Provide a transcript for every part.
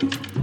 thank you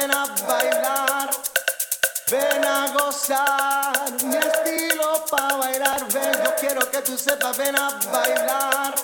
ven a bailar. Ven a gozar, mi estilo para bailar. Ven, yo quiero que tú sepas, ven a bailar.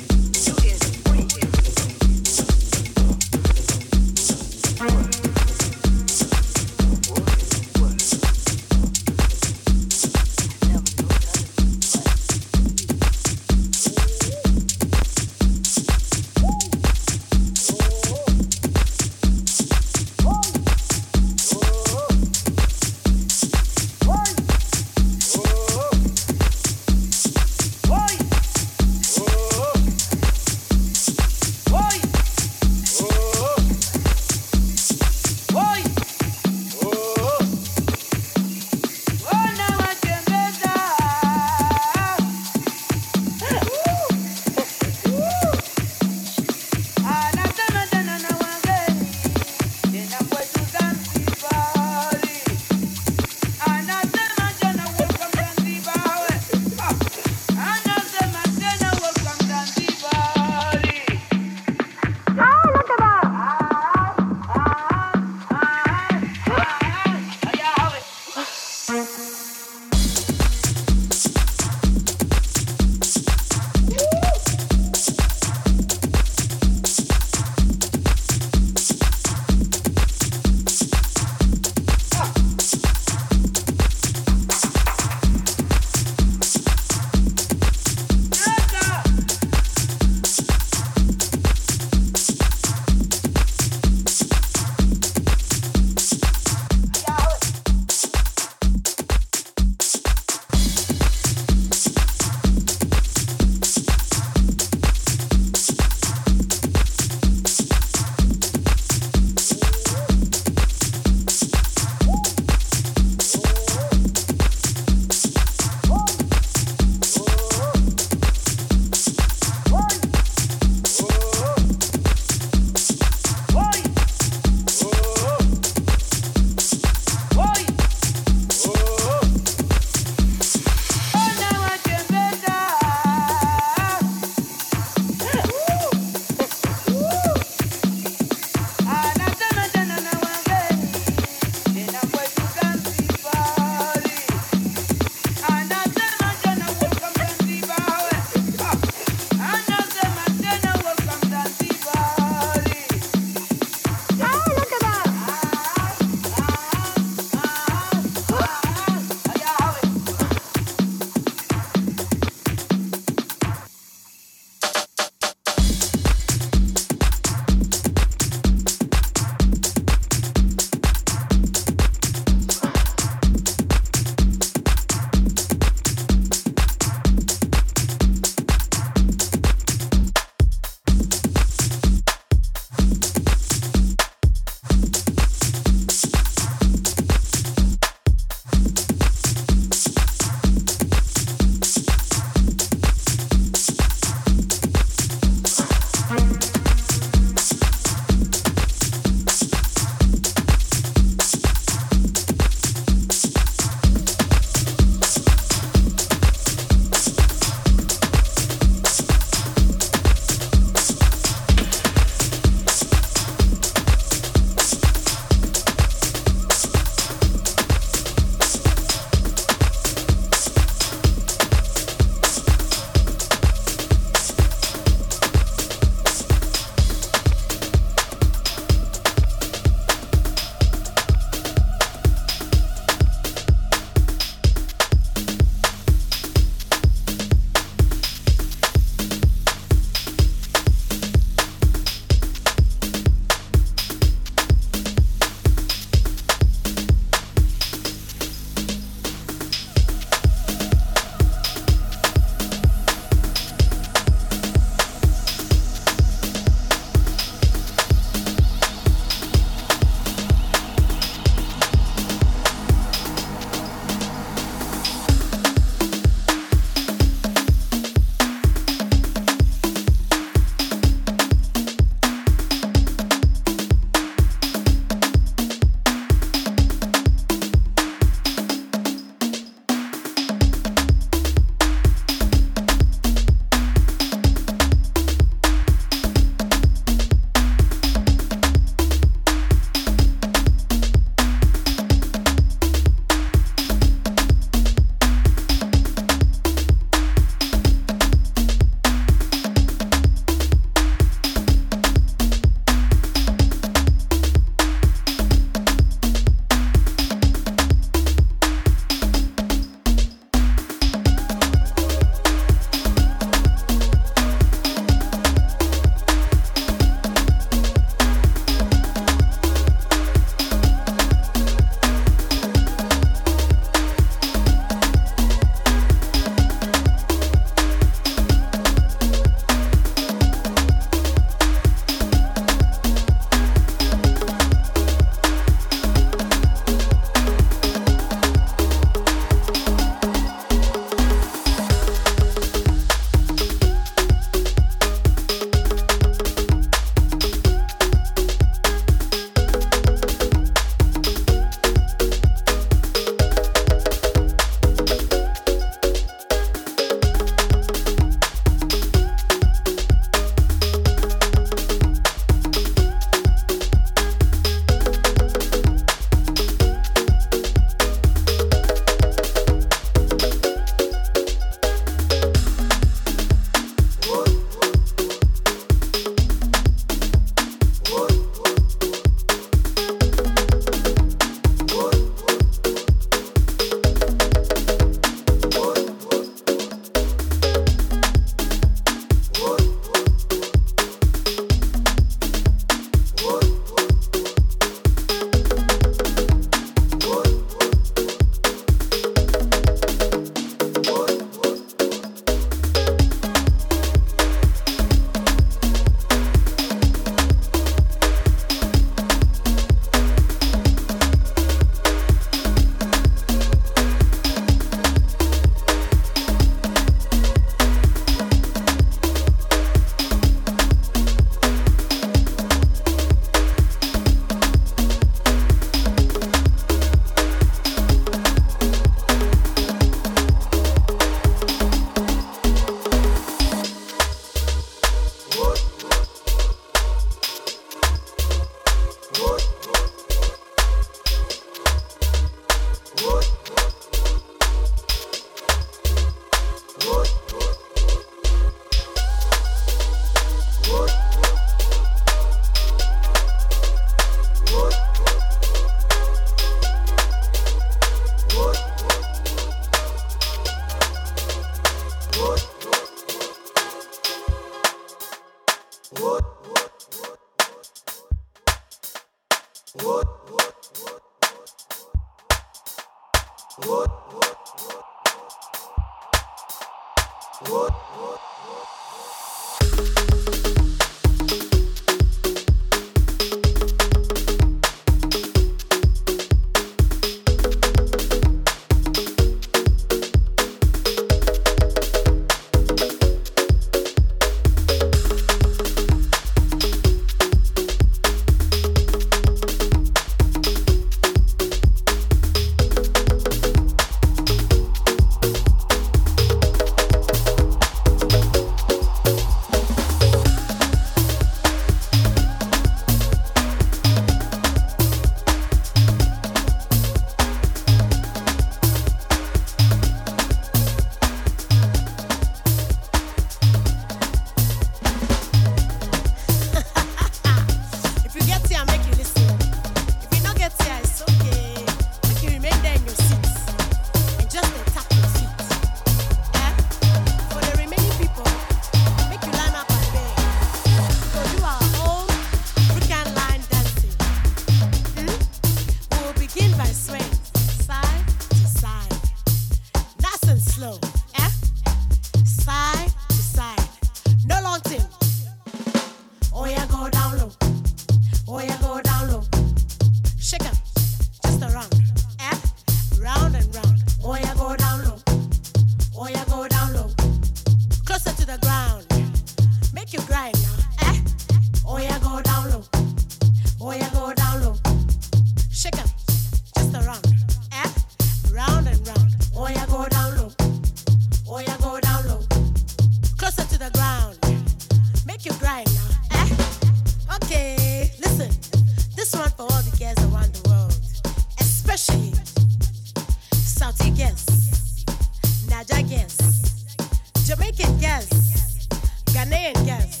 Ghanaian girls.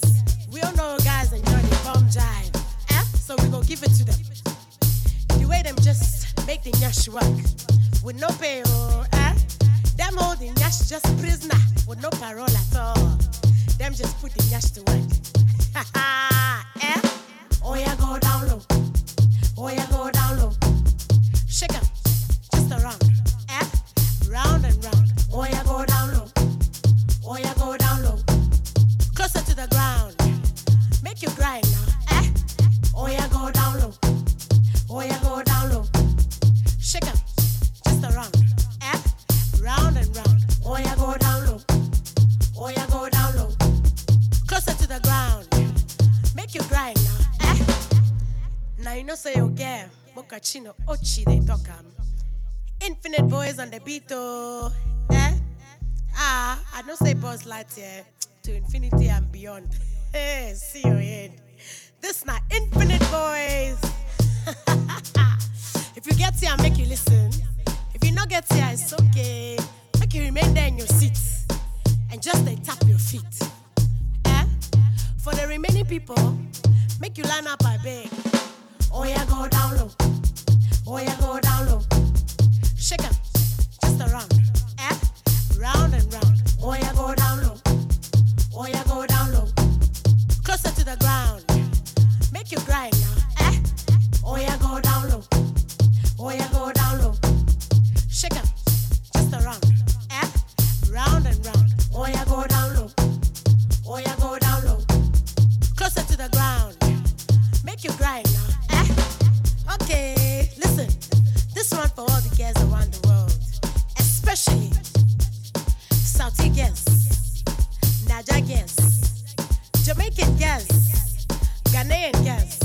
We all know guys enjoy the bomb jive. Eh? So we gonna give it to them. The way them just make the nyash work. With no pay, oh, eh? Them hold the nyash just prisoner. With no parole at all. Them just put the nyash to work. Ha ha, eh? Oh yeah, go down low. Oh yeah, go down low. Shake up. Chino Ochi. Infinite boys on the beat, oh. Eh? Ah, I don't say Buzz Lightyear to infinity and beyond. Hey, see your head. This not infinite boys. if you get here, I make you listen. If you not get here, it's okay. Make you remain there in your seats and just they tap your feet. Eh? For the remaining people, make you line up, I beg. Oh yeah, go down low. Go down low. Shake 'em, just around. Eh? Round and round. Go down low. Go down low. Closer to the ground. Make you grind now. Eh? Go down low. Go down low. Shake 'em, just around. Eh? Round and round. Yeah, go down low. Yeah, go down low. Closer to the ground. Make you grind all the girls around the world, especially Saudi girls, Naija girls, Jamaican girls, Ghanaian girls.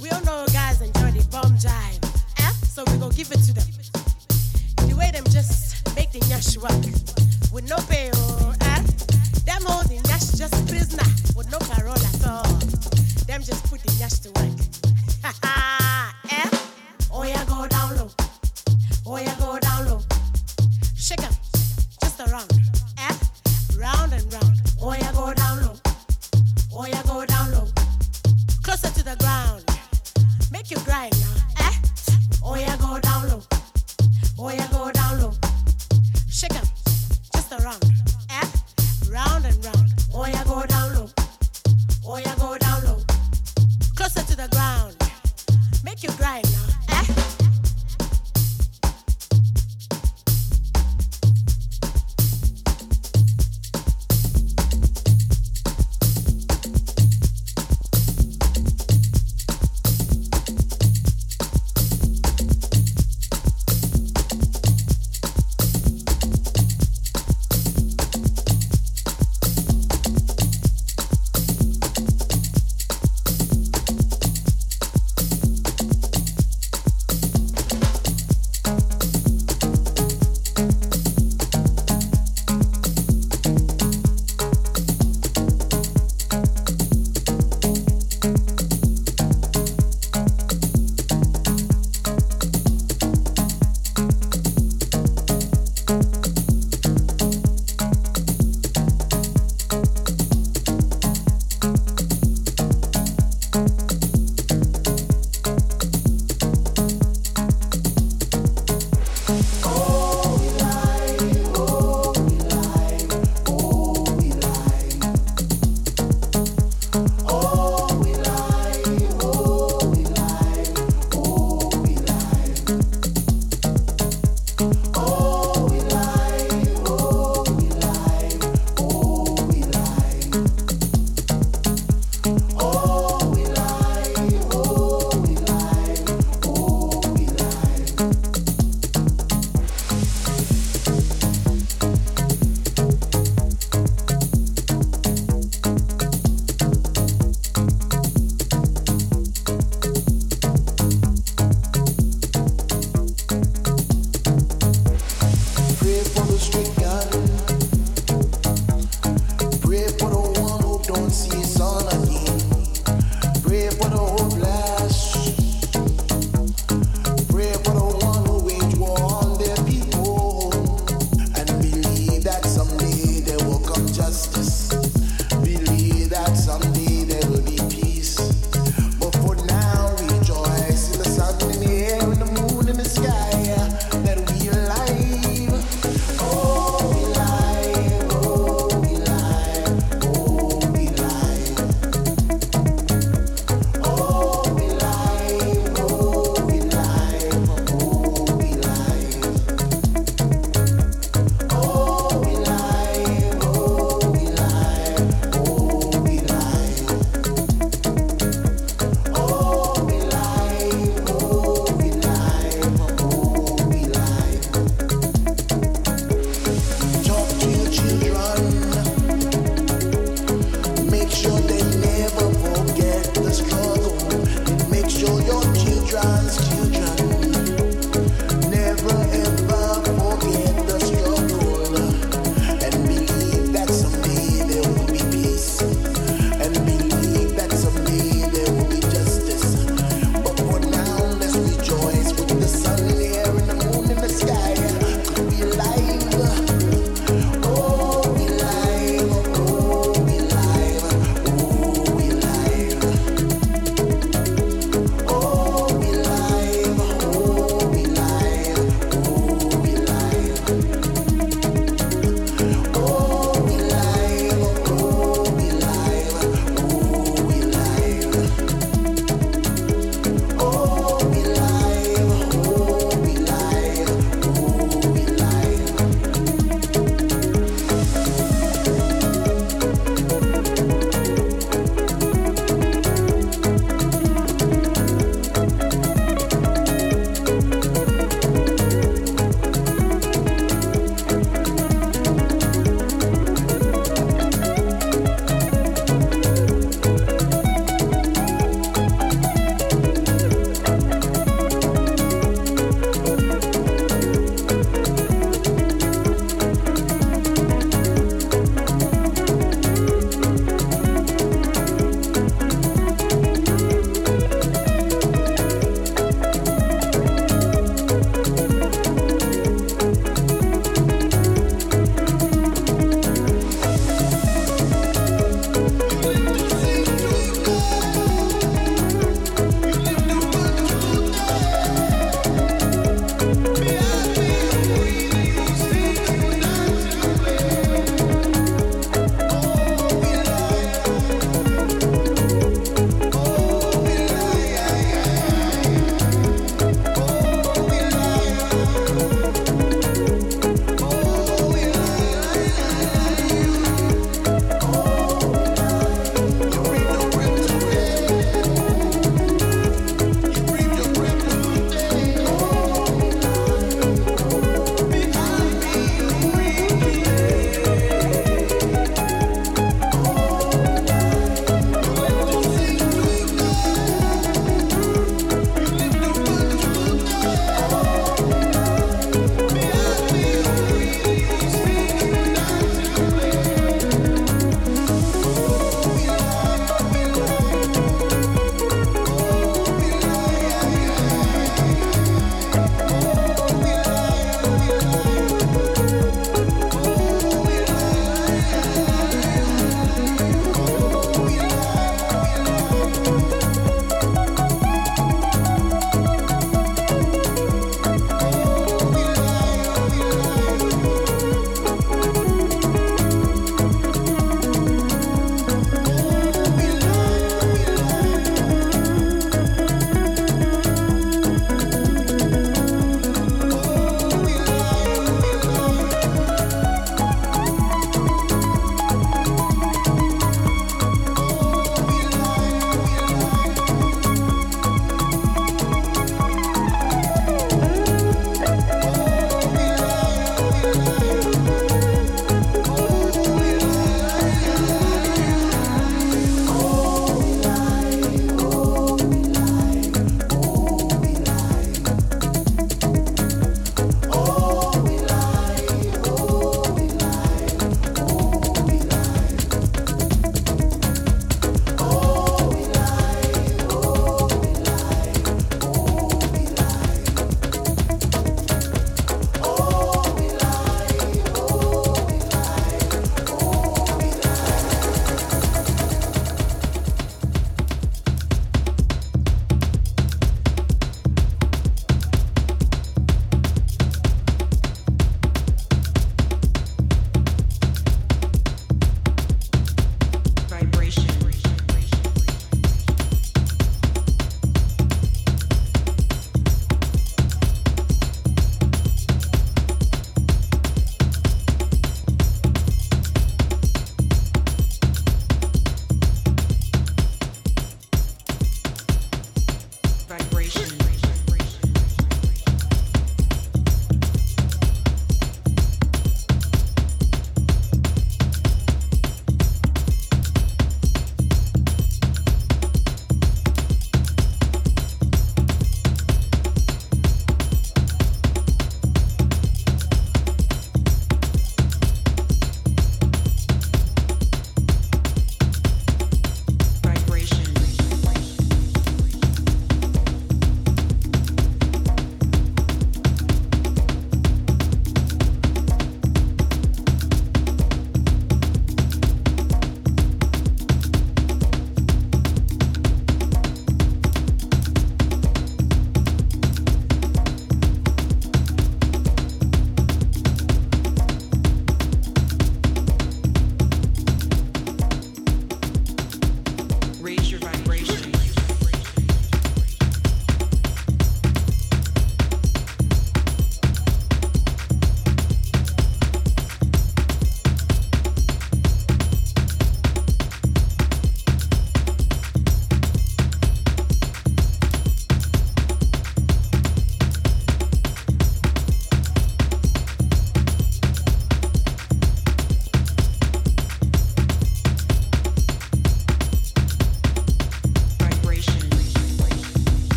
We all know guys enjoy the bomb jive, eh? So we gon' give it to them. The way them just make the nyash work with no pay, oh, eh? Them hold the nyash just prisoner with no parole at all. Them just put the nyash to work. eh? Oh yeah, go down low. Oh yeah, go down